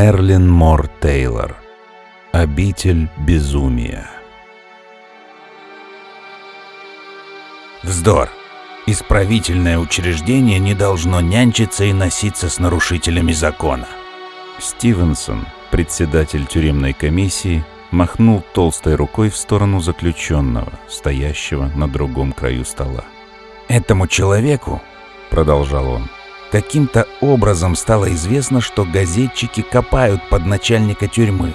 Мерлин Мор Тейлор. Обитель безумия. Вздор. Исправительное учреждение не должно нянчиться и носиться с нарушителями закона. Стивенсон, председатель тюремной комиссии, махнул толстой рукой в сторону заключенного, стоящего на другом краю стола. «Этому человеку, — продолжал он, — каким-то образом стало известно, что газетчики копают под начальника тюрьмы,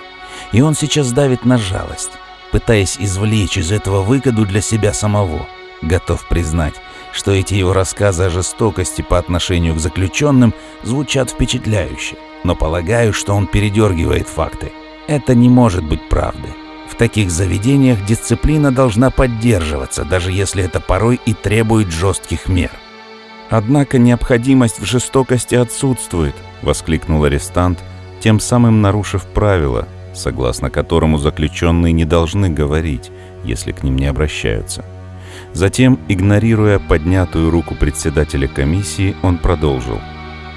и он сейчас давит на жалость, пытаясь извлечь из этого выгоду для себя самого. Готов признать, что эти его рассказы о жестокости по отношению к заключенным звучат впечатляюще, но полагаю, что он передергивает факты. Это не может быть правдой. В таких заведениях дисциплина должна поддерживаться, даже если это порой и требует жестких мер. «Однако необходимость в жестокости отсутствует», — воскликнул арестант, тем самым нарушив правила, согласно которому заключенные не должны говорить, если к ним не обращаются. Затем, игнорируя поднятую руку председателя комиссии, он продолжил.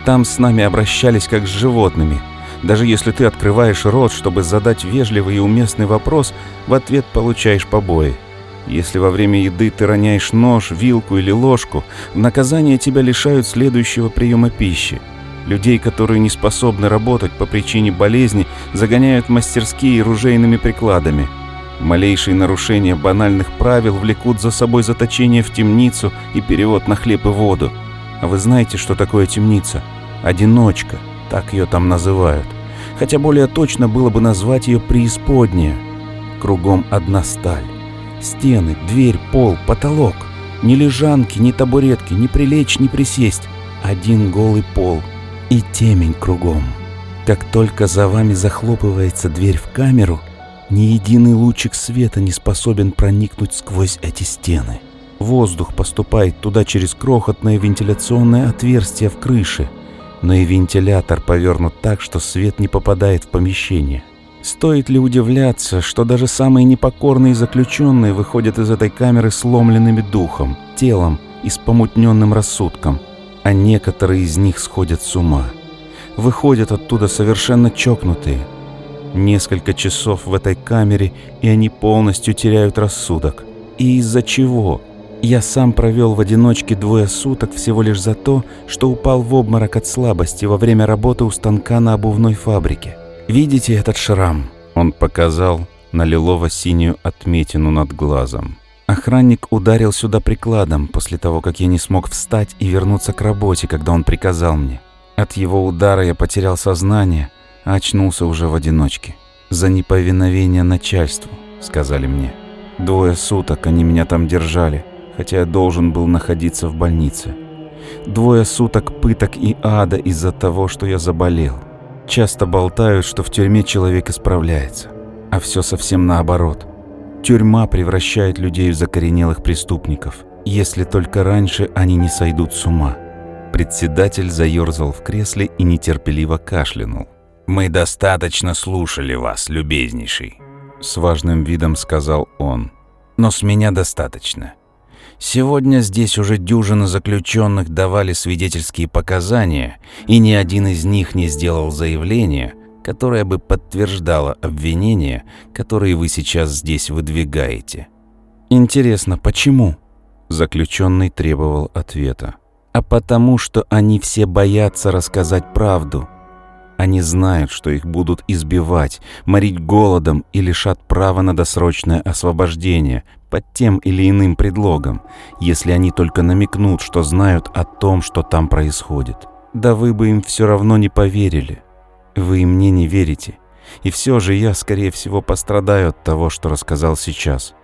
«Там с нами обращались как с животными. Даже если ты открываешь рот, чтобы задать вежливый и уместный вопрос, в ответ получаешь побои. Если во время еды ты роняешь нож, вилку или ложку, в наказание тебя лишают следующего приема пищи. Людей, которые не способны работать по причине болезни, загоняют в мастерские ружейными прикладами – Малейшие нарушения банальных правил влекут за собой заточение в темницу и перевод на хлеб и воду. А вы знаете, что такое темница? Одиночка, так ее там называют. Хотя более точно было бы назвать ее преисподняя. Кругом одна сталь. Стены, дверь, пол, потолок. Ни лежанки, ни табуретки, ни прилечь, ни присесть. Один голый пол и темень кругом. Как только за вами захлопывается дверь в камеру – ни единый лучик света не способен проникнуть сквозь эти стены. Воздух поступает туда через крохотное вентиляционное отверстие в крыше, но и вентилятор повернут так, что свет не попадает в помещение. Стоит ли удивляться, что даже самые непокорные заключенные выходят из этой камеры сломленными духом, телом и с помутненным рассудком, а некоторые из них сходят с ума. Выходят оттуда совершенно чокнутые – Несколько часов в этой камере, и они полностью теряют рассудок. И из-за чего? Я сам провел в одиночке двое суток всего лишь за то, что упал в обморок от слабости во время работы у станка на обувной фабрике. Видите этот шрам? Он показал на лилово-синюю отметину над глазом. Охранник ударил сюда прикладом после того, как я не смог встать и вернуться к работе, когда он приказал мне. От его удара я потерял сознание, а очнулся уже в одиночке. За неповиновение начальству, сказали мне. Двое суток они меня там держали, хотя я должен был находиться в больнице. Двое суток пыток и ада из-за того, что я заболел. Часто болтают, что в тюрьме человек исправляется, а все совсем наоборот. Тюрьма превращает людей в закоренелых преступников, если только раньше они не сойдут с ума. Председатель заерзал в кресле и нетерпеливо кашлянул. «Мы достаточно слушали вас, любезнейший», — с важным видом сказал он. «Но с меня достаточно. Сегодня здесь уже дюжина заключенных давали свидетельские показания, и ни один из них не сделал заявление, которое бы подтверждало обвинения, которые вы сейчас здесь выдвигаете». «Интересно, почему?» Заключенный требовал ответа. «А потому что они все боятся рассказать правду», они знают, что их будут избивать, морить голодом и лишат права на досрочное освобождение под тем или иным предлогом, если они только намекнут, что знают о том, что там происходит. Да вы бы им все равно не поверили. Вы и мне не верите. И все же я, скорее всего, пострадаю от того, что рассказал сейчас.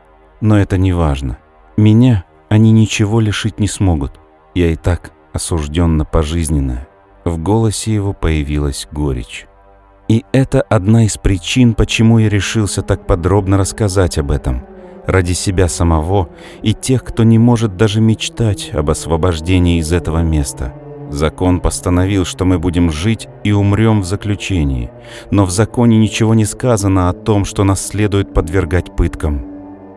Но это не важно. Меня они ничего лишить не смогут. Я и так осужден на пожизненное. В голосе его появилась горечь. И это одна из причин, почему я решился так подробно рассказать об этом. Ради себя самого и тех, кто не может даже мечтать об освобождении из этого места. Закон постановил, что мы будем жить и умрем в заключении, но в законе ничего не сказано о том, что нас следует подвергать пыткам.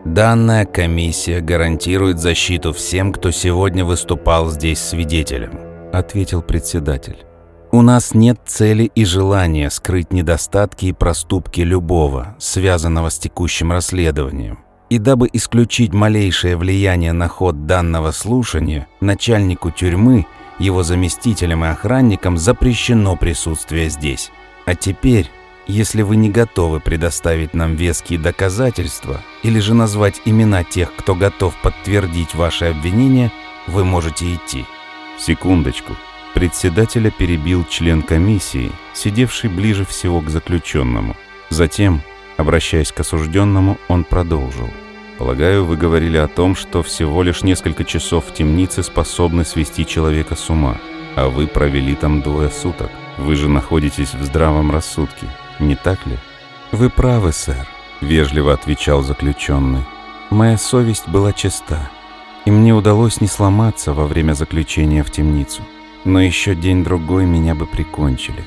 Данная комиссия гарантирует защиту всем, кто сегодня выступал здесь свидетелем. — ответил председатель. У нас нет цели и желания скрыть недостатки и проступки любого, связанного с текущим расследованием. И дабы исключить малейшее влияние на ход данного слушания, начальнику тюрьмы, его заместителям и охранникам запрещено присутствие здесь. А теперь, если вы не готовы предоставить нам веские доказательства или же назвать имена тех, кто готов подтвердить ваши обвинения, вы можете идти. Секундочку. Председателя перебил член комиссии, сидевший ближе всего к заключенному. Затем Обращаясь к осужденному, он продолжил. «Полагаю, вы говорили о том, что всего лишь несколько часов в темнице способны свести человека с ума, а вы провели там двое суток. Вы же находитесь в здравом рассудке, не так ли?» «Вы правы, сэр», — вежливо отвечал заключенный. «Моя совесть была чиста, и мне удалось не сломаться во время заключения в темницу. Но еще день-другой меня бы прикончили.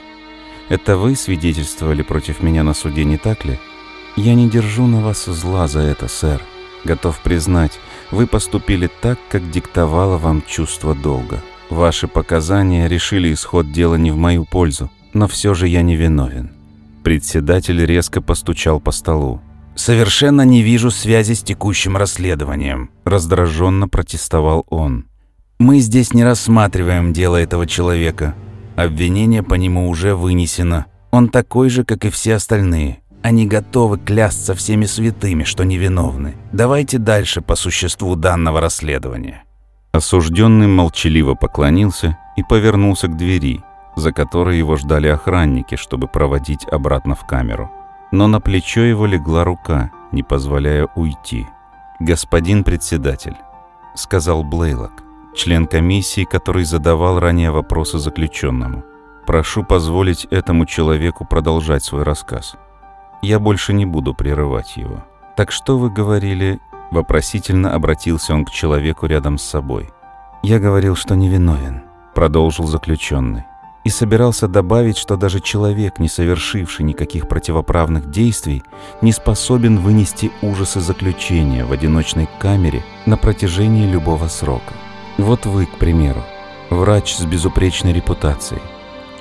Это вы свидетельствовали против меня на суде, не так ли?» Я не держу на вас зла за это, сэр. Готов признать, вы поступили так, как диктовало вам чувство долга. Ваши показания решили исход дела не в мою пользу, но все же я не виновен. Председатель резко постучал по столу. «Совершенно не вижу связи с текущим расследованием», – раздраженно протестовал он. «Мы здесь не рассматриваем дело этого человека. Обвинение по нему уже вынесено. Он такой же, как и все остальные. Они готовы клясться всеми святыми, что невиновны. Давайте дальше по существу данного расследования». Осужденный молчаливо поклонился и повернулся к двери, за которой его ждали охранники, чтобы проводить обратно в камеру. Но на плечо его легла рука, не позволяя уйти. «Господин председатель», — сказал Блейлок, член комиссии, который задавал ранее вопросы заключенному. «Прошу позволить этому человеку продолжать свой рассказ». Я больше не буду прерывать его. «Так что вы говорили?» Вопросительно обратился он к человеку рядом с собой. «Я говорил, что невиновен», — продолжил заключенный. И собирался добавить, что даже человек, не совершивший никаких противоправных действий, не способен вынести ужасы заключения в одиночной камере на протяжении любого срока. Вот вы, к примеру, врач с безупречной репутацией,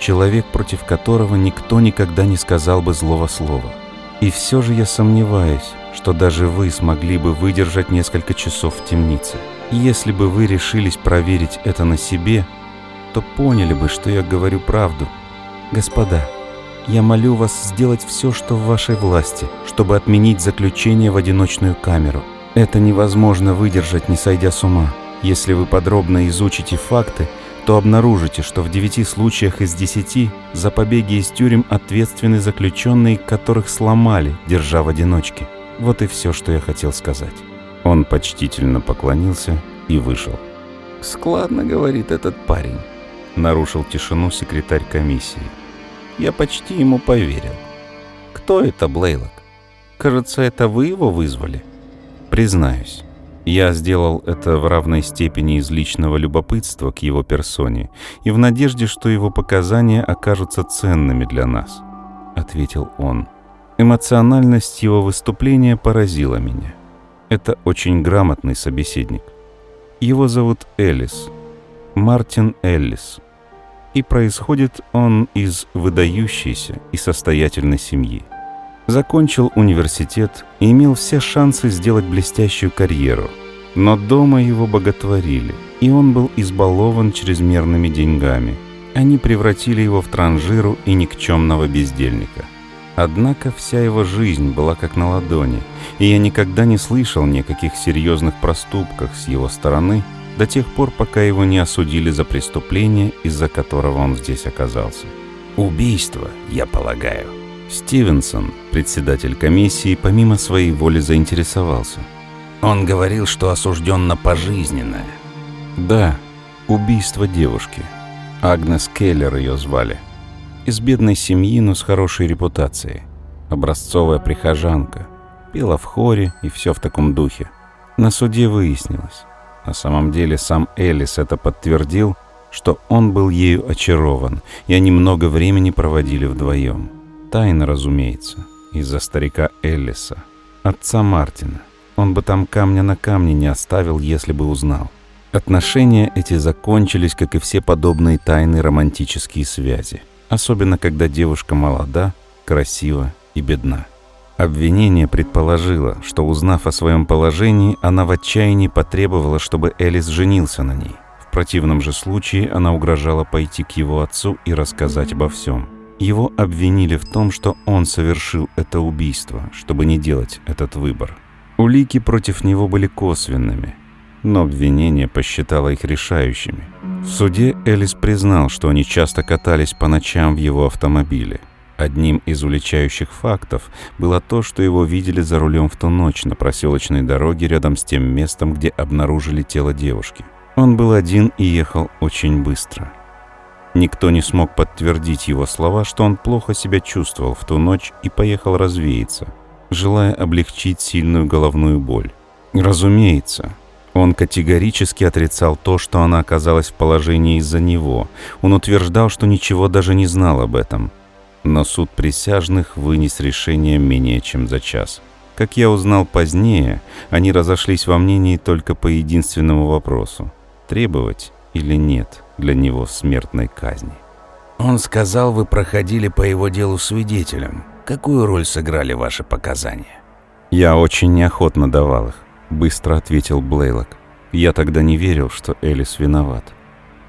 человек, против которого никто никогда не сказал бы злого слова — и все же я сомневаюсь, что даже вы смогли бы выдержать несколько часов в темнице. Если бы вы решились проверить это на себе, то поняли бы, что я говорю правду. Господа, я молю вас сделать все, что в вашей власти, чтобы отменить заключение в одиночную камеру. Это невозможно выдержать, не сойдя с ума. Если вы подробно изучите факты, то обнаружите, что в 9 случаях из 10 за побеги из тюрем ответственны заключенные, которых сломали, держа в одиночке. Вот и все, что я хотел сказать. Он почтительно поклонился и вышел. «Складно, — говорит этот парень», — нарушил тишину секретарь комиссии. «Я почти ему поверил. Кто это, Блейлок? Кажется, это вы его вызвали?» «Признаюсь, я сделал это в равной степени из личного любопытства к его персоне и в надежде, что его показания окажутся ценными для нас», — ответил он. Эмоциональность его выступления поразила меня. Это очень грамотный собеседник. Его зовут Элис, Мартин Эллис. И происходит он из выдающейся и состоятельной семьи. Закончил университет и имел все шансы сделать блестящую карьеру. Но дома его боготворили, и он был избалован чрезмерными деньгами. Они превратили его в транжиру и никчемного бездельника. Однако вся его жизнь была как на ладони, и я никогда не слышал никаких серьезных проступках с его стороны до тех пор, пока его не осудили за преступление, из-за которого он здесь оказался. Убийство, я полагаю. Стивенсон, председатель комиссии, помимо своей воли заинтересовался. Он говорил, что осужден на пожизненное. Да, убийство девушки. Агнес Келлер ее звали. Из бедной семьи, но с хорошей репутацией. Образцовая прихожанка. Пела в хоре и все в таком духе. На суде выяснилось. На самом деле сам Элис это подтвердил, что он был ею очарован, и они много времени проводили вдвоем. Тайно, разумеется, из-за старика Эллиса, отца Мартина. Он бы там камня на камне не оставил, если бы узнал. Отношения эти закончились, как и все подобные тайные романтические связи, особенно когда девушка молода, красива и бедна. Обвинение предположило, что узнав о своем положении, она в отчаянии потребовала, чтобы Элис женился на ней. В противном же случае она угрожала пойти к его отцу и рассказать обо всем. Его обвинили в том, что он совершил это убийство, чтобы не делать этот выбор. Улики против него были косвенными – но обвинение посчитало их решающими. В суде Элис признал, что они часто катались по ночам в его автомобиле. Одним из уличающих фактов было то, что его видели за рулем в ту ночь на проселочной дороге рядом с тем местом, где обнаружили тело девушки. Он был один и ехал очень быстро. Никто не смог подтвердить его слова, что он плохо себя чувствовал в ту ночь и поехал развеяться, желая облегчить сильную головную боль. Разумеется, он категорически отрицал то, что она оказалась в положении из-за него. Он утверждал, что ничего даже не знал об этом. Но суд присяжных вынес решение менее чем за час. Как я узнал позднее, они разошлись во мнении только по единственному вопросу – требовать или нет для него смертной казни. Он сказал, вы проходили по его делу свидетелем. Какую роль сыграли ваши показания? Я очень неохотно давал их. — быстро ответил Блейлок. «Я тогда не верил, что Элис виноват.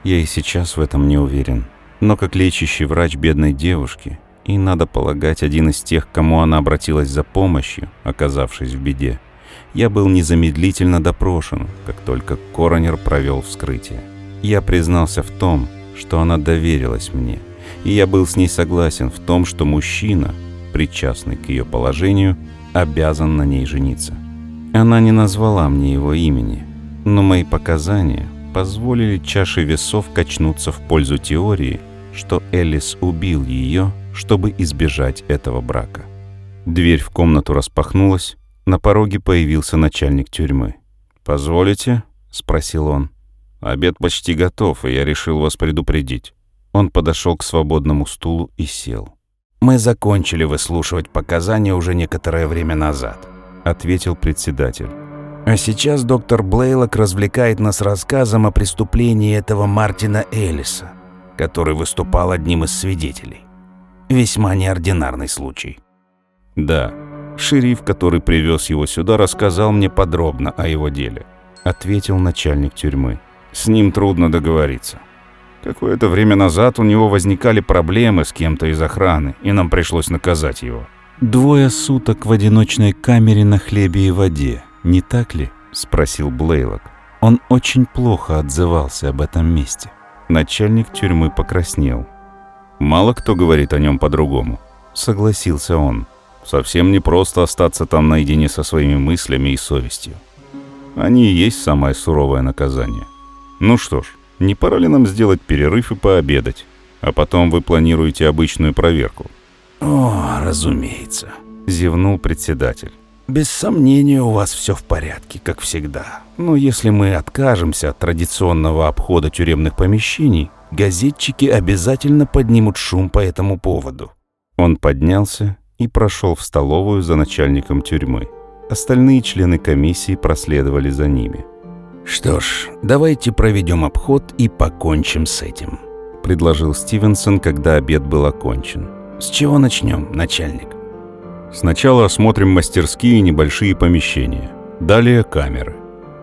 Я и сейчас в этом не уверен. Но как лечащий врач бедной девушки, и, надо полагать, один из тех, кому она обратилась за помощью, оказавшись в беде, я был незамедлительно допрошен, как только коронер провел вскрытие. Я признался в том, что она доверилась мне, и я был с ней согласен в том, что мужчина, причастный к ее положению, обязан на ней жениться. Она не назвала мне его имени, но мои показания позволили чаше весов качнуться в пользу теории, что Элис убил ее, чтобы избежать этого брака. Дверь в комнату распахнулась, на пороге появился начальник тюрьмы. «Позволите?» — спросил он. «Обед почти готов, и я решил вас предупредить». Он подошел к свободному стулу и сел. «Мы закончили выслушивать показания уже некоторое время назад. — ответил председатель. А сейчас доктор Блейлок развлекает нас рассказом о преступлении этого Мартина Эллиса, который выступал одним из свидетелей. Весьма неординарный случай. Да, шериф, который привез его сюда, рассказал мне подробно о его деле, ответил начальник тюрьмы. С ним трудно договориться. Какое-то время назад у него возникали проблемы с кем-то из охраны, и нам пришлось наказать его. «Двое суток в одиночной камере на хлебе и воде, не так ли?» — спросил Блейлок. Он очень плохо отзывался об этом месте. Начальник тюрьмы покраснел. «Мало кто говорит о нем по-другому», — согласился он. «Совсем не просто остаться там наедине со своими мыслями и совестью. Они и есть самое суровое наказание. Ну что ж, не пора ли нам сделать перерыв и пообедать? А потом вы планируете обычную проверку?» «О, разумеется», — зевнул председатель. «Без сомнения, у вас все в порядке, как всегда. Но если мы откажемся от традиционного обхода тюремных помещений, газетчики обязательно поднимут шум по этому поводу». Он поднялся и прошел в столовую за начальником тюрьмы. Остальные члены комиссии проследовали за ними. «Что ж, давайте проведем обход и покончим с этим», — предложил Стивенсон, когда обед был окончен. С чего начнем, начальник? Сначала осмотрим мастерские и небольшие помещения. Далее камеры.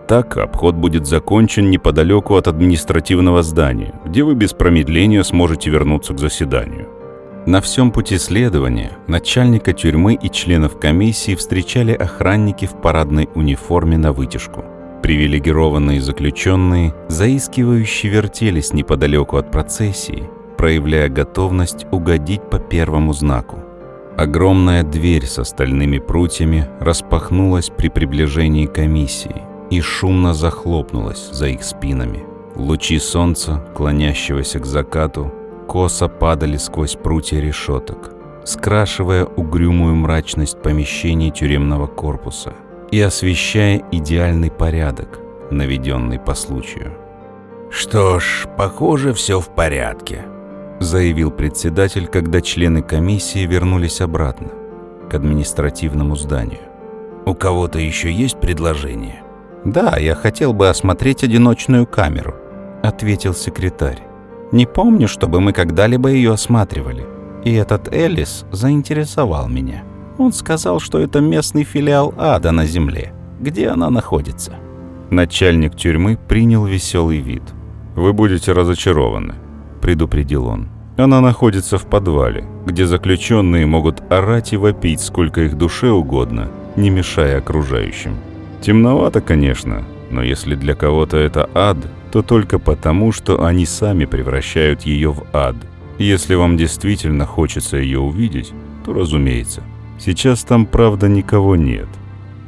Так обход будет закончен неподалеку от административного здания, где вы без промедления сможете вернуться к заседанию. На всем пути следования начальника тюрьмы и членов комиссии встречали охранники в парадной униформе на вытяжку. Привилегированные заключенные, заискивающие вертелись неподалеку от процессии – проявляя готовность угодить по первому знаку. Огромная дверь с остальными прутьями распахнулась при приближении комиссии и шумно захлопнулась за их спинами. Лучи солнца, клонящегося к закату, косо падали сквозь прутья решеток, скрашивая угрюмую мрачность помещений тюремного корпуса и освещая идеальный порядок, наведенный по случаю. «Что ж, похоже, все в порядке», заявил председатель, когда члены комиссии вернулись обратно, к административному зданию. «У кого-то еще есть предложение?» «Да, я хотел бы осмотреть одиночную камеру», — ответил секретарь. «Не помню, чтобы мы когда-либо ее осматривали. И этот Элис заинтересовал меня. Он сказал, что это местный филиал ада на Земле. Где она находится?» Начальник тюрьмы принял веселый вид. «Вы будете разочарованы», — предупредил он. «Она находится в подвале, где заключенные могут орать и вопить, сколько их душе угодно, не мешая окружающим. Темновато, конечно, но если для кого-то это ад, то только потому, что они сами превращают ее в ад. Если вам действительно хочется ее увидеть, то разумеется. Сейчас там, правда, никого нет.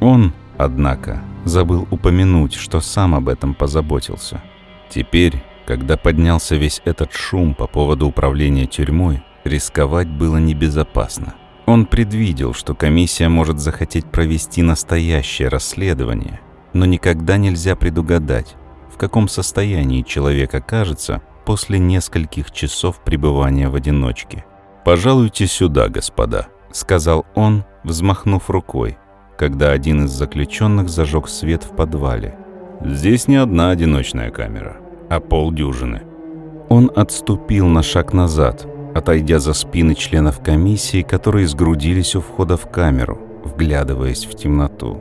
Он, однако, забыл упомянуть, что сам об этом позаботился. Теперь, когда поднялся весь этот шум по поводу управления тюрьмой, рисковать было небезопасно. Он предвидел, что комиссия может захотеть провести настоящее расследование, но никогда нельзя предугадать, в каком состоянии человек окажется после нескольких часов пребывания в одиночке. «Пожалуйте сюда, господа», — сказал он, взмахнув рукой, когда один из заключенных зажег свет в подвале. «Здесь не одна одиночная камера, а полдюжины». Он отступил на шаг назад, отойдя за спины членов комиссии, которые сгрудились у входа в камеру, вглядываясь в темноту.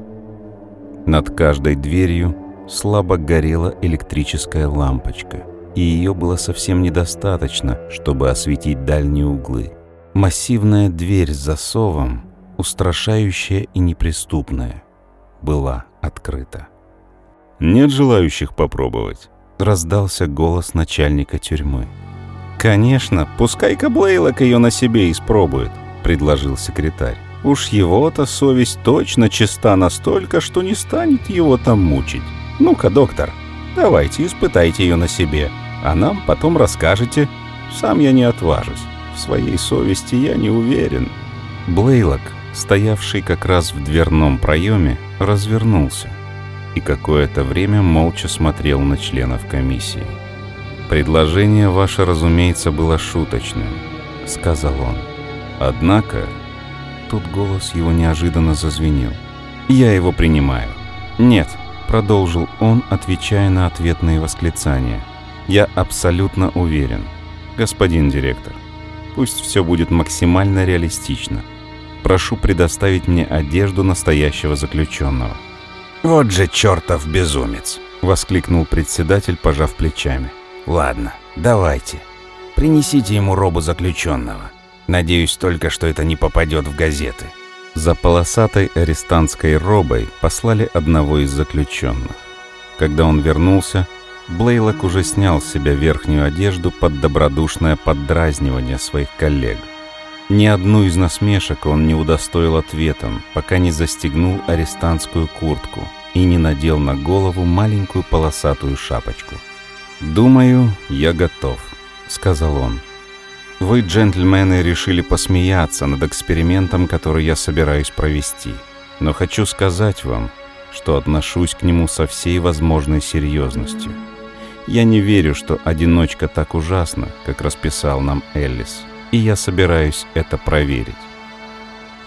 Над каждой дверью слабо горела электрическая лампочка, и ее было совсем недостаточно, чтобы осветить дальние углы. Массивная дверь с засовом, устрашающая и неприступная, была открыта. «Нет желающих попробовать?» — раздался голос начальника тюрьмы. «Конечно, пускай-ка Блейлок ее на себе испробует», — предложил секретарь. «Уж его-то совесть точно чиста настолько, что не станет его там мучить. Ну-ка, доктор, давайте испытайте ее на себе, а нам потом расскажете. Сам я не отважусь. В своей совести я не уверен». Блейлок, стоявший как раз в дверном проеме, развернулся и какое-то время молча смотрел на членов комиссии. «Предложение ваше, разумеется, было шуточным», — сказал он. «Однако...» Тут голос его неожиданно зазвенел. «Я его принимаю». «Нет», — продолжил он, отвечая на ответные восклицания. «Я абсолютно уверен. Господин директор, пусть все будет максимально реалистично. Прошу предоставить мне одежду настоящего заключенного». «Вот же чертов безумец!» — воскликнул председатель, пожав плечами. Ладно, давайте. Принесите ему робу заключенного. Надеюсь только, что это не попадет в газеты. За полосатой арестантской робой послали одного из заключенных. Когда он вернулся, Блейлок уже снял с себя верхнюю одежду под добродушное поддразнивание своих коллег. Ни одну из насмешек он не удостоил ответом, пока не застегнул арестантскую куртку и не надел на голову маленькую полосатую шапочку. «Думаю, я готов», — сказал он. «Вы, джентльмены, решили посмеяться над экспериментом, который я собираюсь провести. Но хочу сказать вам, что отношусь к нему со всей возможной серьезностью. Я не верю, что одиночка так ужасна, как расписал нам Эллис, и я собираюсь это проверить.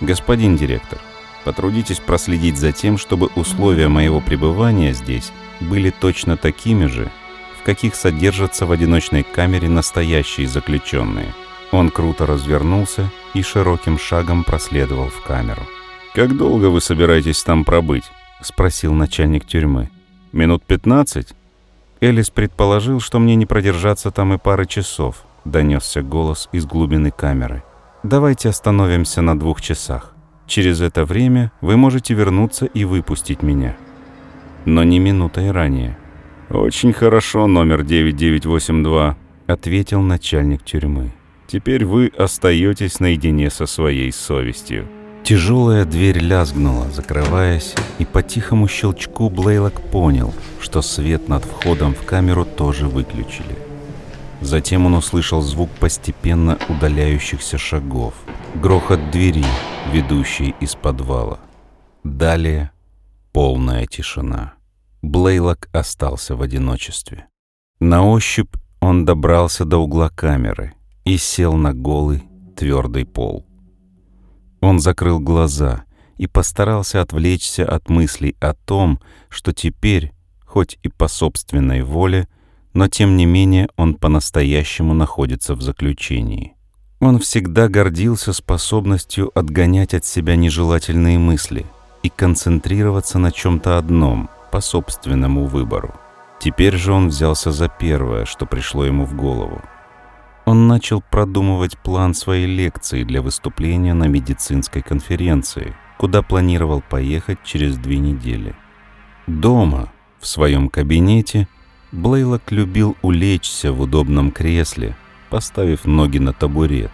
Господин директор, потрудитесь проследить за тем, чтобы условия моего пребывания здесь были точно такими же, в каких содержатся в одиночной камере настоящие заключенные. Он круто развернулся и широким шагом проследовал в камеру. «Как долго вы собираетесь там пробыть?» — спросил начальник тюрьмы. «Минут пятнадцать?» Элис предположил, что мне не продержаться там и пары часов, донесся голос из глубины камеры. «Давайте остановимся на двух часах. Через это время вы можете вернуться и выпустить меня. Но не минутой ранее. «Очень хорошо, номер 9982», — ответил начальник тюрьмы. «Теперь вы остаетесь наедине со своей совестью». Тяжелая дверь лязгнула, закрываясь, и по тихому щелчку Блейлок понял, что свет над входом в камеру тоже выключили. Затем он услышал звук постепенно удаляющихся шагов, грохот двери, ведущей из подвала. Далее полная тишина. Блейлок остался в одиночестве. На ощупь он добрался до угла камеры и сел на голый, твердый пол. Он закрыл глаза и постарался отвлечься от мыслей о том, что теперь, хоть и по собственной воле, но тем не менее он по-настоящему находится в заключении. Он всегда гордился способностью отгонять от себя нежелательные мысли и концентрироваться на чем-то одном по собственному выбору. Теперь же он взялся за первое, что пришло ему в голову. Он начал продумывать план своей лекции для выступления на медицинской конференции, куда планировал поехать через две недели. Дома, в своем кабинете, Блейлок любил улечься в удобном кресле, поставив ноги на табурет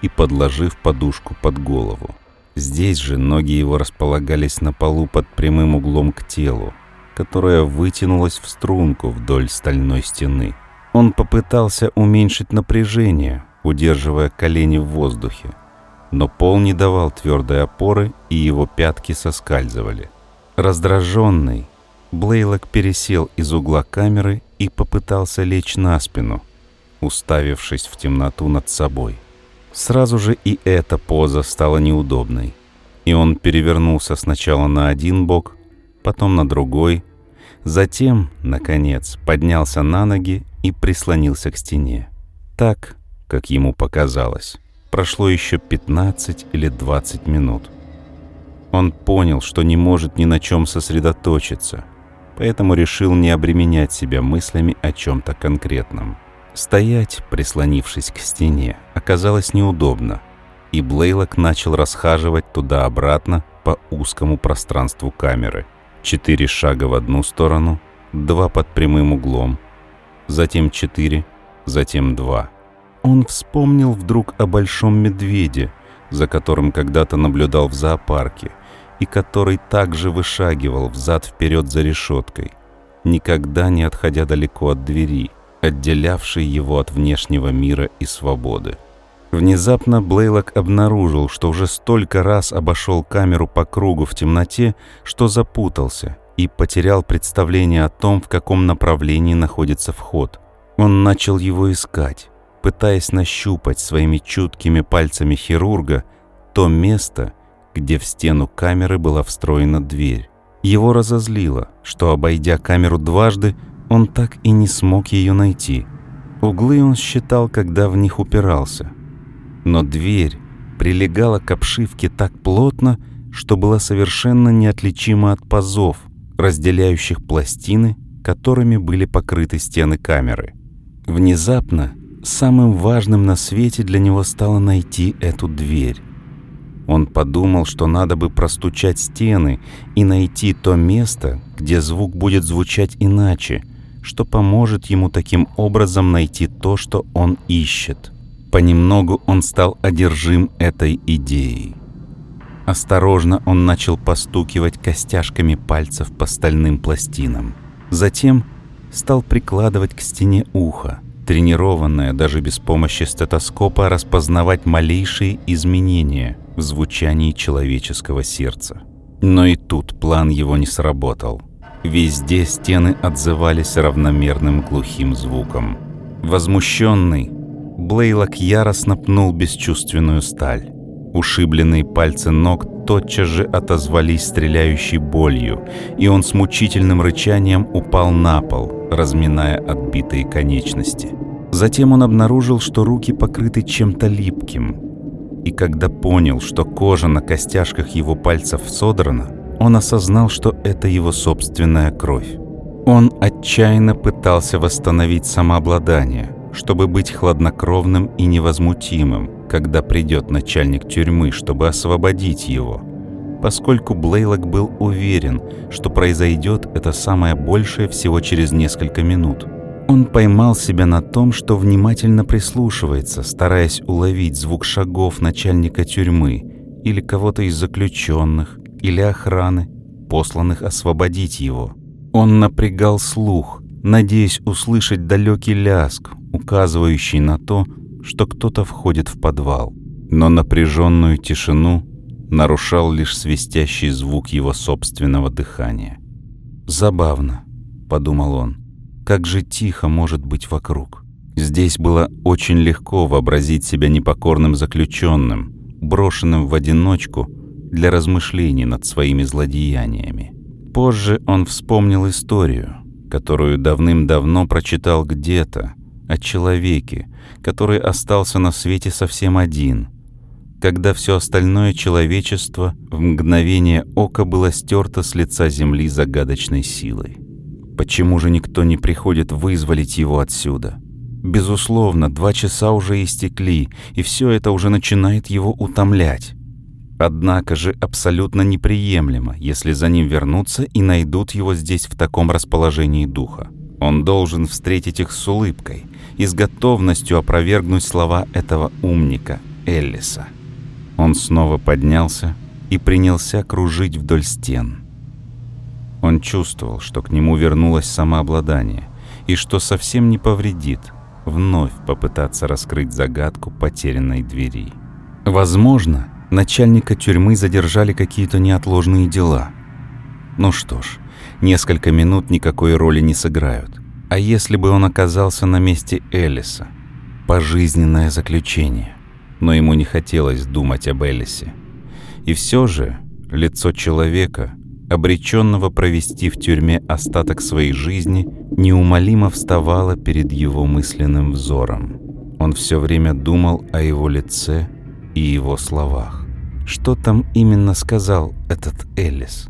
и подложив подушку под голову. Здесь же ноги его располагались на полу под прямым углом к телу, которое вытянулось в струнку вдоль стальной стены. Он попытался уменьшить напряжение, удерживая колени в воздухе, но пол не давал твердой опоры, и его пятки соскальзывали. Раздраженный, Блейлок пересел из угла камеры и попытался лечь на спину, уставившись в темноту над собой. Сразу же и эта поза стала неудобной, и он перевернулся сначала на один бок, потом на другой, затем, наконец, поднялся на ноги и прислонился к стене. Так, как ему показалось, прошло еще 15 или 20 минут. Он понял, что не может ни на чем сосредоточиться, поэтому решил не обременять себя мыслями о чем-то конкретном. Стоять, прислонившись к стене, оказалось неудобно, и Блейлок начал расхаживать туда-обратно по узкому пространству камеры. Четыре шага в одну сторону, два под прямым углом, затем четыре, затем два. Он вспомнил вдруг о большом медведе, за которым когда-то наблюдал в зоопарке, и который также вышагивал взад-вперед за решеткой, никогда не отходя далеко от двери – отделявший его от внешнего мира и свободы. Внезапно Блейлок обнаружил, что уже столько раз обошел камеру по кругу в темноте, что запутался и потерял представление о том, в каком направлении находится вход. Он начал его искать, пытаясь нащупать своими чуткими пальцами хирурга то место, где в стену камеры была встроена дверь. Его разозлило, что, обойдя камеру дважды, он так и не смог ее найти. Углы он считал, когда в них упирался. Но дверь прилегала к обшивке так плотно, что была совершенно неотличима от пазов, разделяющих пластины, которыми были покрыты стены камеры. Внезапно самым важным на свете для него стало найти эту дверь. Он подумал, что надо бы простучать стены и найти то место, где звук будет звучать иначе, что поможет ему таким образом найти то, что он ищет. Понемногу он стал одержим этой идеей. Осторожно он начал постукивать костяшками пальцев по стальным пластинам. Затем стал прикладывать к стене ухо, тренированное даже без помощи стетоскопа распознавать малейшие изменения в звучании человеческого сердца. Но и тут план его не сработал. Везде стены отзывались равномерным глухим звуком. Возмущенный, Блейлок яростно пнул бесчувственную сталь. Ушибленные пальцы ног тотчас же отозвались стреляющей болью, и он с мучительным рычанием упал на пол, разминая отбитые конечности. Затем он обнаружил, что руки покрыты чем-то липким, и когда понял, что кожа на костяшках его пальцев содрана, он осознал, что это его собственная кровь. Он отчаянно пытался восстановить самообладание, чтобы быть хладнокровным и невозмутимым, когда придет начальник тюрьмы, чтобы освободить его, поскольку Блейлок был уверен, что произойдет это самое большее всего через несколько минут. Он поймал себя на том, что внимательно прислушивается, стараясь уловить звук шагов начальника тюрьмы или кого-то из заключенных, или охраны, посланных освободить его. Он напрягал слух, надеясь услышать далекий ляск, указывающий на то, что кто-то входит в подвал. Но напряженную тишину нарушал лишь свистящий звук его собственного дыхания. «Забавно», — подумал он, — «как же тихо может быть вокруг». Здесь было очень легко вообразить себя непокорным заключенным, брошенным в одиночку для размышлений над своими злодеяниями. Позже он вспомнил историю, которую давным-давно прочитал где-то, о человеке, который остался на свете совсем один, когда все остальное человечество в мгновение ока было стерто с лица земли загадочной силой. Почему же никто не приходит вызволить его отсюда? Безусловно, два часа уже истекли, и все это уже начинает его утомлять. Однако же абсолютно неприемлемо, если за ним вернутся и найдут его здесь в таком расположении духа. Он должен встретить их с улыбкой и с готовностью опровергнуть слова этого умника, Эллиса. Он снова поднялся и принялся кружить вдоль стен. Он чувствовал, что к нему вернулось самообладание и что совсем не повредит вновь попытаться раскрыть загадку потерянной двери. Возможно, начальника тюрьмы задержали какие-то неотложные дела. Ну что ж, несколько минут никакой роли не сыграют. А если бы он оказался на месте Элиса? Пожизненное заключение. Но ему не хотелось думать об Элисе. И все же лицо человека, обреченного провести в тюрьме остаток своей жизни, неумолимо вставало перед его мысленным взором. Он все время думал о его лице и его словах. Что там именно сказал этот Элис?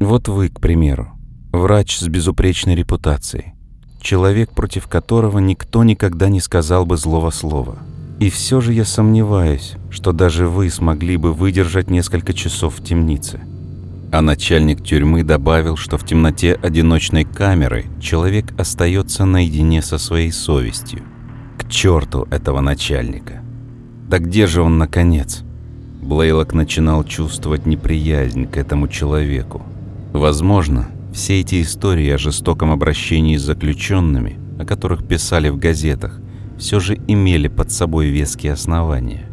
Вот вы, к примеру, врач с безупречной репутацией, человек, против которого никто никогда не сказал бы злого слова. И все же я сомневаюсь, что даже вы смогли бы выдержать несколько часов в темнице. А начальник тюрьмы добавил, что в темноте одиночной камеры человек остается наедине со своей совестью. К черту этого начальника. Да где же он, наконец? Блейлок начинал чувствовать неприязнь к этому человеку. Возможно, все эти истории о жестоком обращении с заключенными, о которых писали в газетах, все же имели под собой веские основания.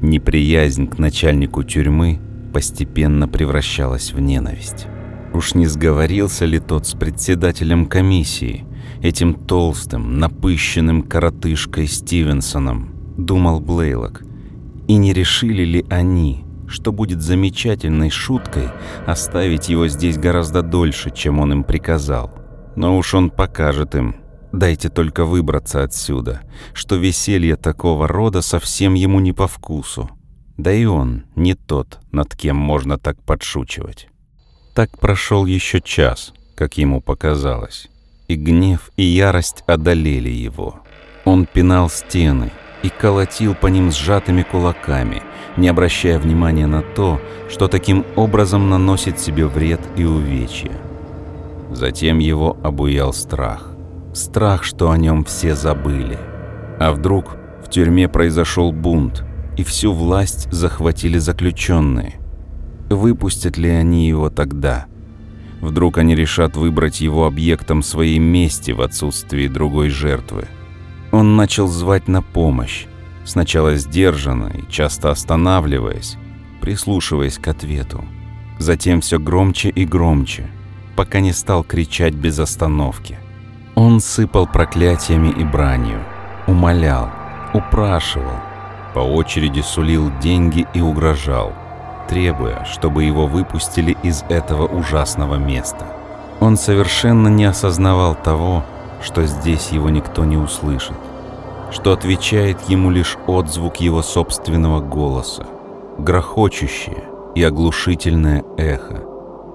Неприязнь к начальнику тюрьмы постепенно превращалась в ненависть. Уж не сговорился ли тот с председателем комиссии, этим толстым, напыщенным коротышкой Стивенсоном, думал Блейлок, и не решили ли они, что будет замечательной шуткой оставить его здесь гораздо дольше, чем он им приказал. Но уж он покажет им, дайте только выбраться отсюда, что веселье такого рода совсем ему не по вкусу. Да и он не тот, над кем можно так подшучивать. Так прошел еще час, как ему показалось, и гнев и ярость одолели его. Он пинал стены, и колотил по ним сжатыми кулаками, не обращая внимания на то, что таким образом наносит себе вред и увечья. Затем его обуял страх. Страх, что о нем все забыли. А вдруг в тюрьме произошел бунт, и всю власть захватили заключенные. Выпустят ли они его тогда? Вдруг они решат выбрать его объектом своей мести в отсутствии другой жертвы? Он начал звать на помощь, сначала сдержанно и часто останавливаясь, прислушиваясь к ответу. Затем все громче и громче, пока не стал кричать без остановки. Он сыпал проклятиями и бранью, умолял, упрашивал, по очереди сулил деньги и угрожал, требуя, чтобы его выпустили из этого ужасного места. Он совершенно не осознавал того, что здесь его никто не услышит, что отвечает ему лишь отзвук его собственного голоса, грохочущее и оглушительное эхо,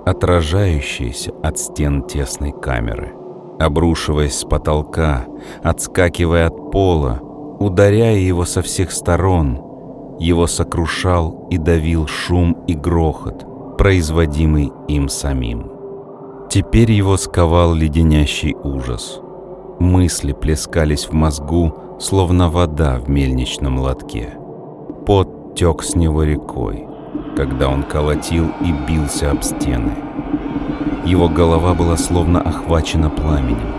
отражающееся от стен тесной камеры, обрушиваясь с потолка, отскакивая от пола, ударяя его со всех сторон, его сокрушал и давил шум и грохот, производимый им самим. Теперь его сковал леденящий ужас – Мысли плескались в мозгу, словно вода в мельничном лотке. Пот тек с него рекой, когда он колотил и бился об стены. Его голова была словно охвачена пламенем.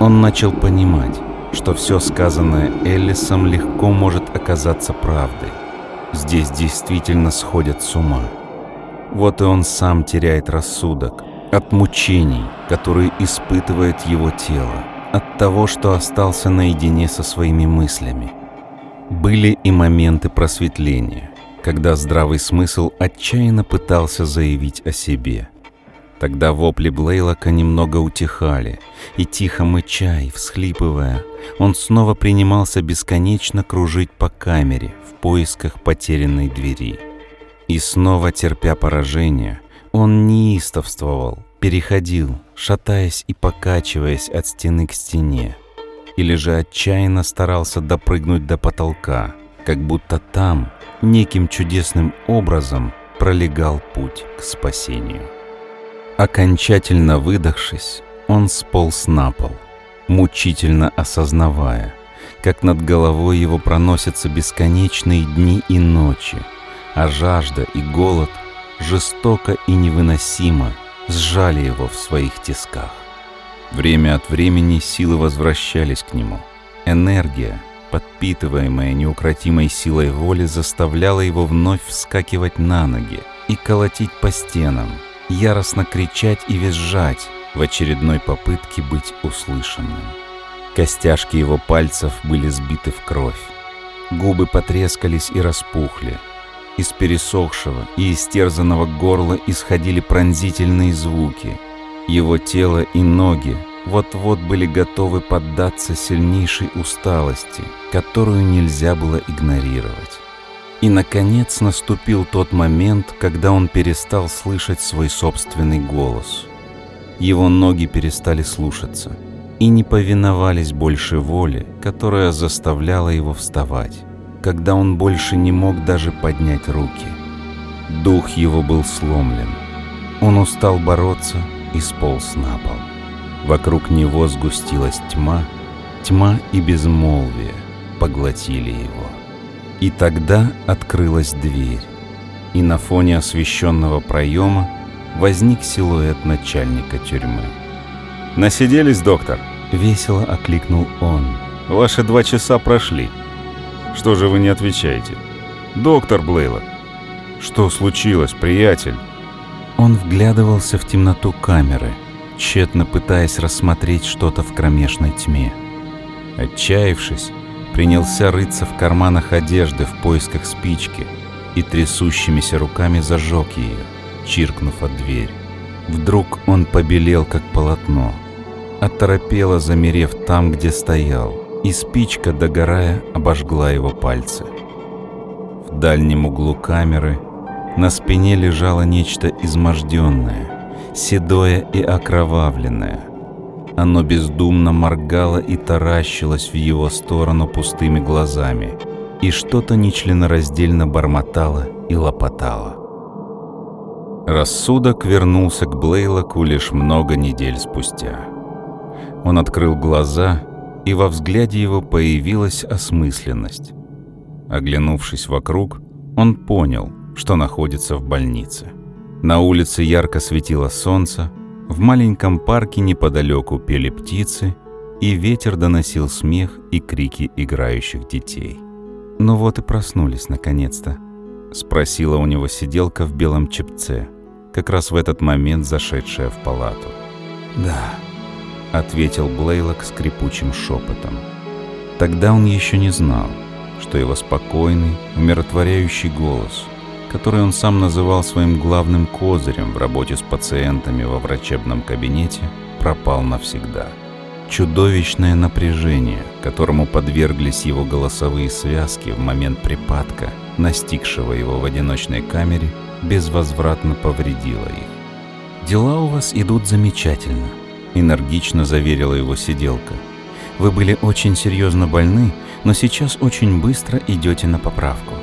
Он начал понимать, что все сказанное Эллисом легко может оказаться правдой. Здесь действительно сходят с ума. Вот и он сам теряет рассудок от мучений, которые испытывает его тело от того, что остался наедине со своими мыслями. Были и моменты просветления, когда здравый смысл отчаянно пытался заявить о себе. Тогда вопли Блейлока немного утихали, и тихо мыча и всхлипывая, он снова принимался бесконечно кружить по камере в поисках потерянной двери. И снова, терпя поражение, он неистовствовал, переходил, шатаясь и покачиваясь от стены к стене, или же отчаянно старался допрыгнуть до потолка, как будто там неким чудесным образом пролегал путь к спасению. Окончательно выдохшись, он сполз на пол, мучительно осознавая, как над головой его проносятся бесконечные дни и ночи, а жажда и голод жестоко и невыносимо сжали его в своих тисках. Время от времени силы возвращались к нему. Энергия, подпитываемая неукротимой силой воли, заставляла его вновь вскакивать на ноги и колотить по стенам, яростно кричать и визжать в очередной попытке быть услышанным. Костяшки его пальцев были сбиты в кровь. Губы потрескались и распухли. Из пересохшего и истерзанного горла исходили пронзительные звуки — его тело и ноги вот-вот были готовы поддаться сильнейшей усталости, которую нельзя было игнорировать. И, наконец, наступил тот момент, когда он перестал слышать свой собственный голос. Его ноги перестали слушаться и не повиновались больше воле, которая заставляла его вставать, когда он больше не мог даже поднять руки. Дух его был сломлен. Он устал бороться и сполз на пол. Вокруг него сгустилась тьма, тьма и безмолвие поглотили его. И тогда открылась дверь, и на фоне освещенного проема возник силуэт начальника тюрьмы. «Насиделись, доктор?» — весело окликнул он. «Ваши два часа прошли. Что же вы не отвечаете? Доктор Блейла, что случилось, приятель?» Он вглядывался в темноту камеры, тщетно пытаясь рассмотреть что-то в кромешной тьме. Отчаявшись, принялся рыться в карманах одежды в поисках спички и трясущимися руками зажег ее, чиркнув от дверь. Вдруг он побелел, как полотно, оторопело замерев там, где стоял, и спичка, догорая, обожгла его пальцы. В дальнем углу камеры – на спине лежало нечто изможденное, седое и окровавленное. Оно бездумно моргало и таращилось в его сторону пустыми глазами, и что-то нечленораздельно бормотало и лопотало. Рассудок вернулся к Блейлоку лишь много недель спустя. Он открыл глаза, и во взгляде его появилась осмысленность. Оглянувшись вокруг, он понял — что находится в больнице. На улице ярко светило солнце, в маленьком парке неподалеку пели птицы, и ветер доносил смех и крики играющих детей. «Ну вот и проснулись наконец-то», — спросила у него сиделка в белом чепце, как раз в этот момент зашедшая в палату. «Да», — ответил Блейлок скрипучим шепотом. Тогда он еще не знал, что его спокойный, умиротворяющий голос — который он сам называл своим главным козырем в работе с пациентами во врачебном кабинете, пропал навсегда. Чудовищное напряжение, которому подверглись его голосовые связки в момент припадка, настигшего его в одиночной камере, безвозвратно повредило их. «Дела у вас идут замечательно», — энергично заверила его сиделка. «Вы были очень серьезно больны, но сейчас очень быстро идете на поправку».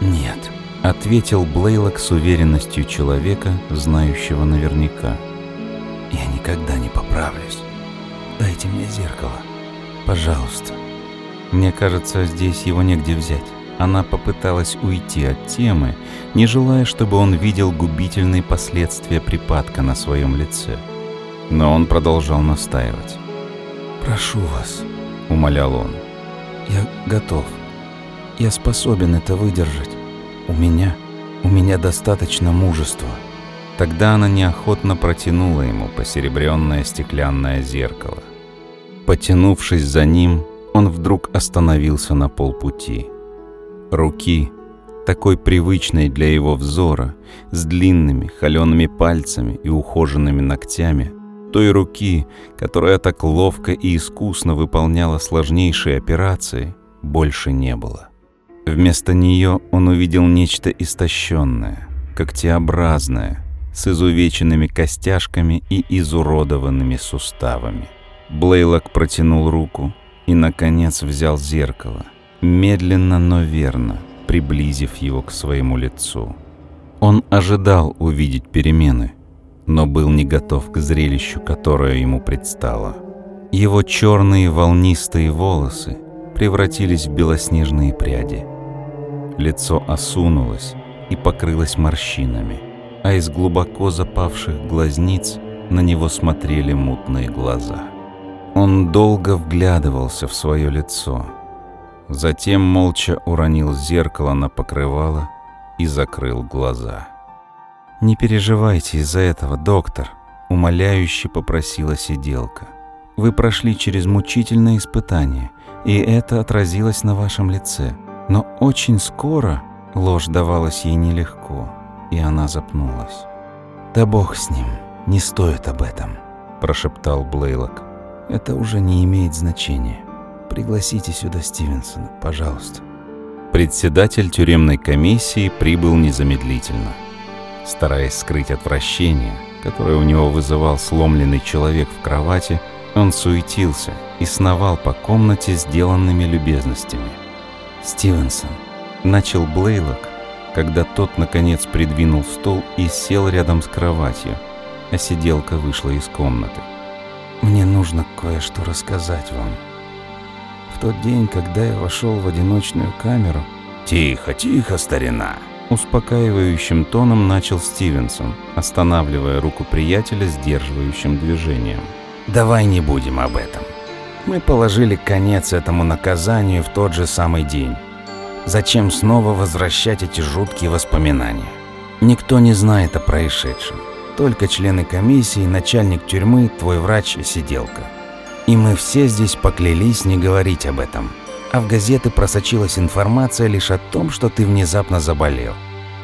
«Нет», Ответил Блейлок с уверенностью человека, знающего наверняка. «Я никогда не поправлюсь. Дайте мне зеркало. Пожалуйста». Мне кажется, здесь его негде взять. Она попыталась уйти от темы, не желая, чтобы он видел губительные последствия припадка на своем лице. Но он продолжал настаивать. «Прошу вас», — умолял он. «Я готов. Я способен это выдержать. У меня, у меня достаточно мужества. Тогда она неохотно протянула ему посеребренное стеклянное зеркало. Потянувшись за ним, он вдруг остановился на полпути. Руки, такой привычной для его взора, с длинными холеными пальцами и ухоженными ногтями, той руки, которая так ловко и искусно выполняла сложнейшие операции, больше не было. Вместо нее он увидел нечто истощенное, когтеобразное, с изувеченными костяшками и изуродованными суставами. Блейлок протянул руку и, наконец, взял зеркало, медленно, но верно, приблизив его к своему лицу. Он ожидал увидеть перемены, но был не готов к зрелищу, которое ему предстало. Его черные волнистые волосы превратились в белоснежные пряди. Лицо осунулось и покрылось морщинами, а из глубоко запавших глазниц на него смотрели мутные глаза. Он долго вглядывался в свое лицо, затем молча уронил зеркало на покрывало и закрыл глаза. «Не переживайте из-за этого, доктор», — умоляюще попросила сиделка. «Вы прошли через мучительное испытание, и это отразилось на вашем лице. Но очень скоро ложь давалась ей нелегко, и она запнулась. «Да бог с ним, не стоит об этом», – прошептал Блейлок. «Это уже не имеет значения. Пригласите сюда Стивенсона, пожалуйста». Председатель тюремной комиссии прибыл незамедлительно. Стараясь скрыть отвращение, которое у него вызывал сломленный человек в кровати, он суетился и сновал по комнате сделанными любезностями – Стивенсон, начал Блейлок, когда тот, наконец, придвинул стол и сел рядом с кроватью, а сиделка вышла из комнаты. «Мне нужно кое-что рассказать вам. В тот день, когда я вошел в одиночную камеру...» «Тихо, тихо, старина!» Успокаивающим тоном начал Стивенсон, останавливая руку приятеля сдерживающим движением. «Давай не будем об этом. Мы положили конец этому наказанию в тот же самый день. Зачем снова возвращать эти жуткие воспоминания? Никто не знает о происшедшем. Только члены комиссии, начальник тюрьмы, твой врач и сиделка. И мы все здесь поклялись не говорить об этом. А в газеты просочилась информация лишь о том, что ты внезапно заболел.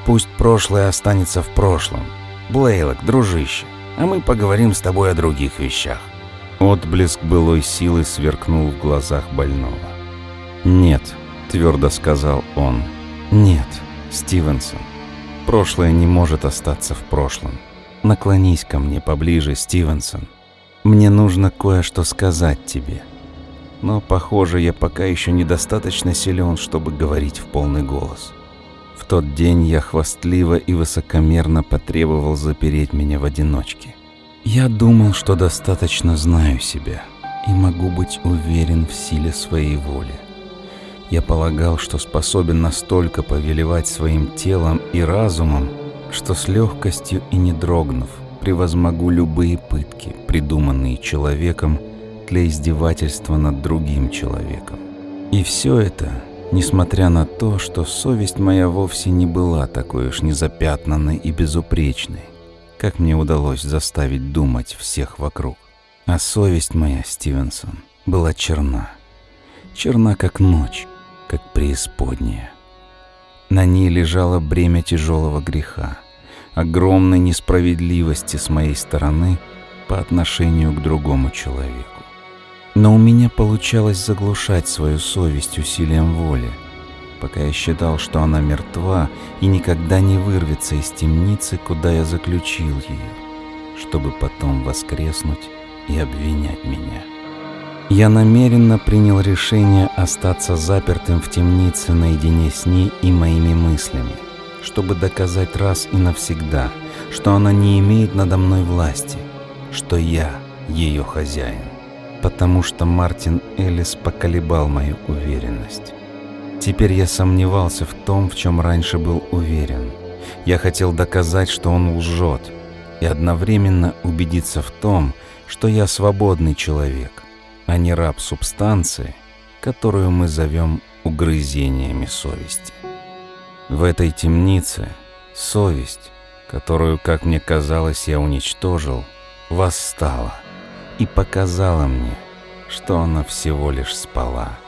Пусть прошлое останется в прошлом. Блейлок, дружище, а мы поговорим с тобой о других вещах. Отблеск былой силы сверкнул в глазах больного. «Нет», — твердо сказал он, — «нет, Стивенсон, прошлое не может остаться в прошлом. Наклонись ко мне поближе, Стивенсон. Мне нужно кое-что сказать тебе. Но, похоже, я пока еще недостаточно силен, чтобы говорить в полный голос. В тот день я хвастливо и высокомерно потребовал запереть меня в одиночке. Я думал, что достаточно знаю себя и могу быть уверен в силе своей воли. Я полагал, что способен настолько повелевать своим телом и разумом, что с легкостью и не дрогнув превозмогу любые пытки, придуманные человеком для издевательства над другим человеком. И все это, несмотря на то, что совесть моя вовсе не была такой уж незапятнанной и безупречной, как мне удалось заставить думать всех вокруг. А совесть моя, Стивенсон, была черна. Черна, как ночь, как преисподняя. На ней лежало бремя тяжелого греха, огромной несправедливости с моей стороны по отношению к другому человеку. Но у меня получалось заглушать свою совесть усилием воли – пока я считал, что она мертва и никогда не вырвется из темницы, куда я заключил ее, чтобы потом воскреснуть и обвинять меня. Я намеренно принял решение остаться запертым в темнице наедине с ней и моими мыслями, чтобы доказать раз и навсегда, что она не имеет надо мной власти, что я ее хозяин, потому что Мартин Эллис поколебал мою уверенность. Теперь я сомневался в том, в чем раньше был уверен. Я хотел доказать, что он лжет, и одновременно убедиться в том, что я свободный человек, а не раб субстанции, которую мы зовем угрызениями совести. В этой темнице совесть, которую, как мне казалось, я уничтожил, восстала и показала мне, что она всего лишь спала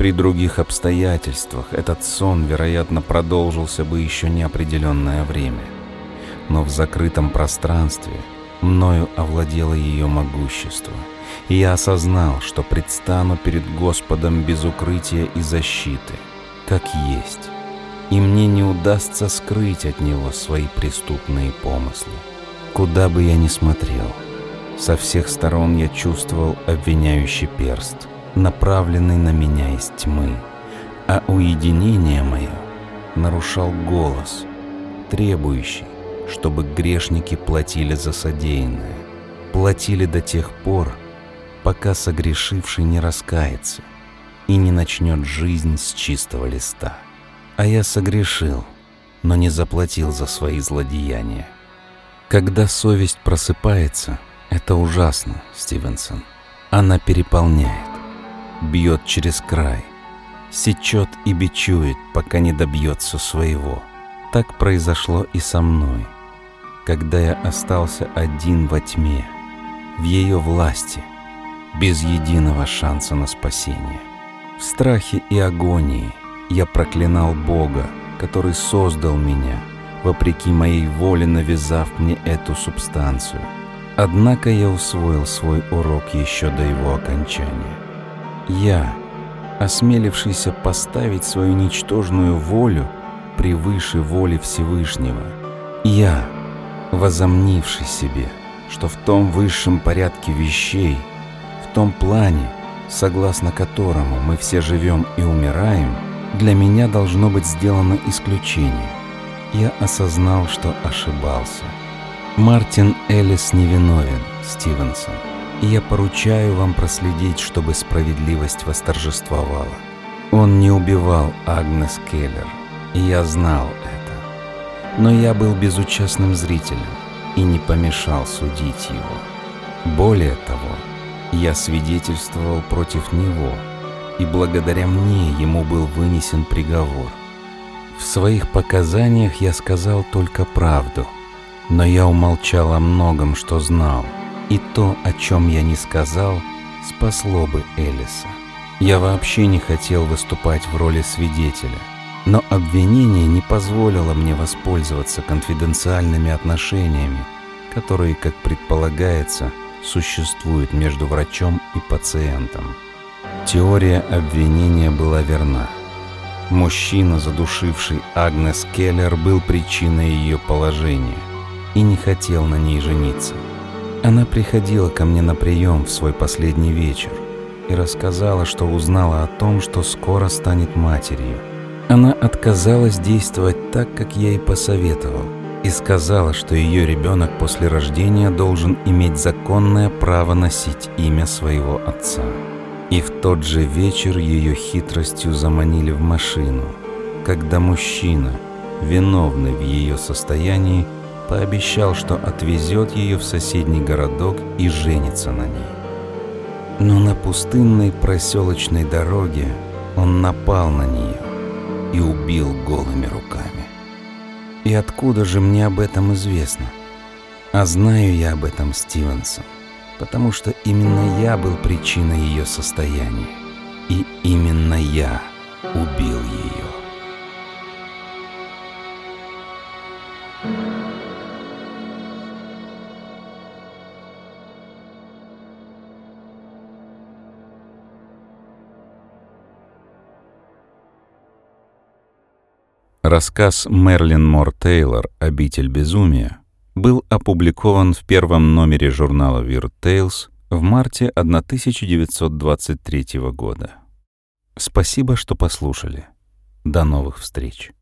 При других обстоятельствах этот сон, вероятно, продолжился бы еще неопределенное время. Но в закрытом пространстве мною овладело ее могущество, и я осознал, что предстану перед Господом без укрытия и защиты, как есть, и мне не удастся скрыть от Него свои преступные помыслы. Куда бы я ни смотрел, со всех сторон я чувствовал обвиняющий перст — направленный на меня из тьмы, а уединение мое нарушал голос, требующий, чтобы грешники платили за содеянное, платили до тех пор, пока согрешивший не раскается и не начнет жизнь с чистого листа. А я согрешил, но не заплатил за свои злодеяния. Когда совесть просыпается, это ужасно, Стивенсон. Она переполняет бьет через край, сечет и бичует, пока не добьется своего. Так произошло и со мной, когда я остался один во тьме, в ее власти, без единого шанса на спасение. В страхе и агонии я проклинал Бога, который создал меня, вопреки моей воле навязав мне эту субстанцию. Однако я усвоил свой урок еще до его окончания. Я, осмелившийся поставить свою ничтожную волю превыше воли Всевышнего. Я, возомнивший себе, что в том высшем порядке вещей, в том плане, согласно которому мы все живем и умираем, для меня должно быть сделано исключение. Я осознал, что ошибался. Мартин Эллис невиновен, Стивенсон и я поручаю вам проследить, чтобы справедливость восторжествовала. Он не убивал Агнес Келлер, и я знал это. Но я был безучастным зрителем и не помешал судить его. Более того, я свидетельствовал против него, и благодаря мне ему был вынесен приговор. В своих показаниях я сказал только правду, но я умолчал о многом, что знал — и то, о чем я не сказал, спасло бы Элиса. Я вообще не хотел выступать в роли свидетеля, но обвинение не позволило мне воспользоваться конфиденциальными отношениями, которые, как предполагается, существуют между врачом и пациентом. Теория обвинения была верна. Мужчина, задушивший Агнес Келлер, был причиной ее положения и не хотел на ней жениться. Она приходила ко мне на прием в свой последний вечер и рассказала, что узнала о том, что скоро станет матерью. Она отказалась действовать так, как я ей посоветовал, и сказала, что ее ребенок после рождения должен иметь законное право носить имя своего отца. И в тот же вечер ее хитростью заманили в машину, когда мужчина, виновный в ее состоянии, пообещал, что отвезет ее в соседний городок и женится на ней. Но на пустынной проселочной дороге он напал на нее и убил голыми руками. И откуда же мне об этом известно? А знаю я об этом Стивенсон, потому что именно я был причиной ее состояния. И именно я убил ее. Рассказ Мерлин Мор Тейлор «Обитель безумия» был опубликован в первом номере журнала Weird Tales в марте 1923 года. Спасибо, что послушали. До новых встреч.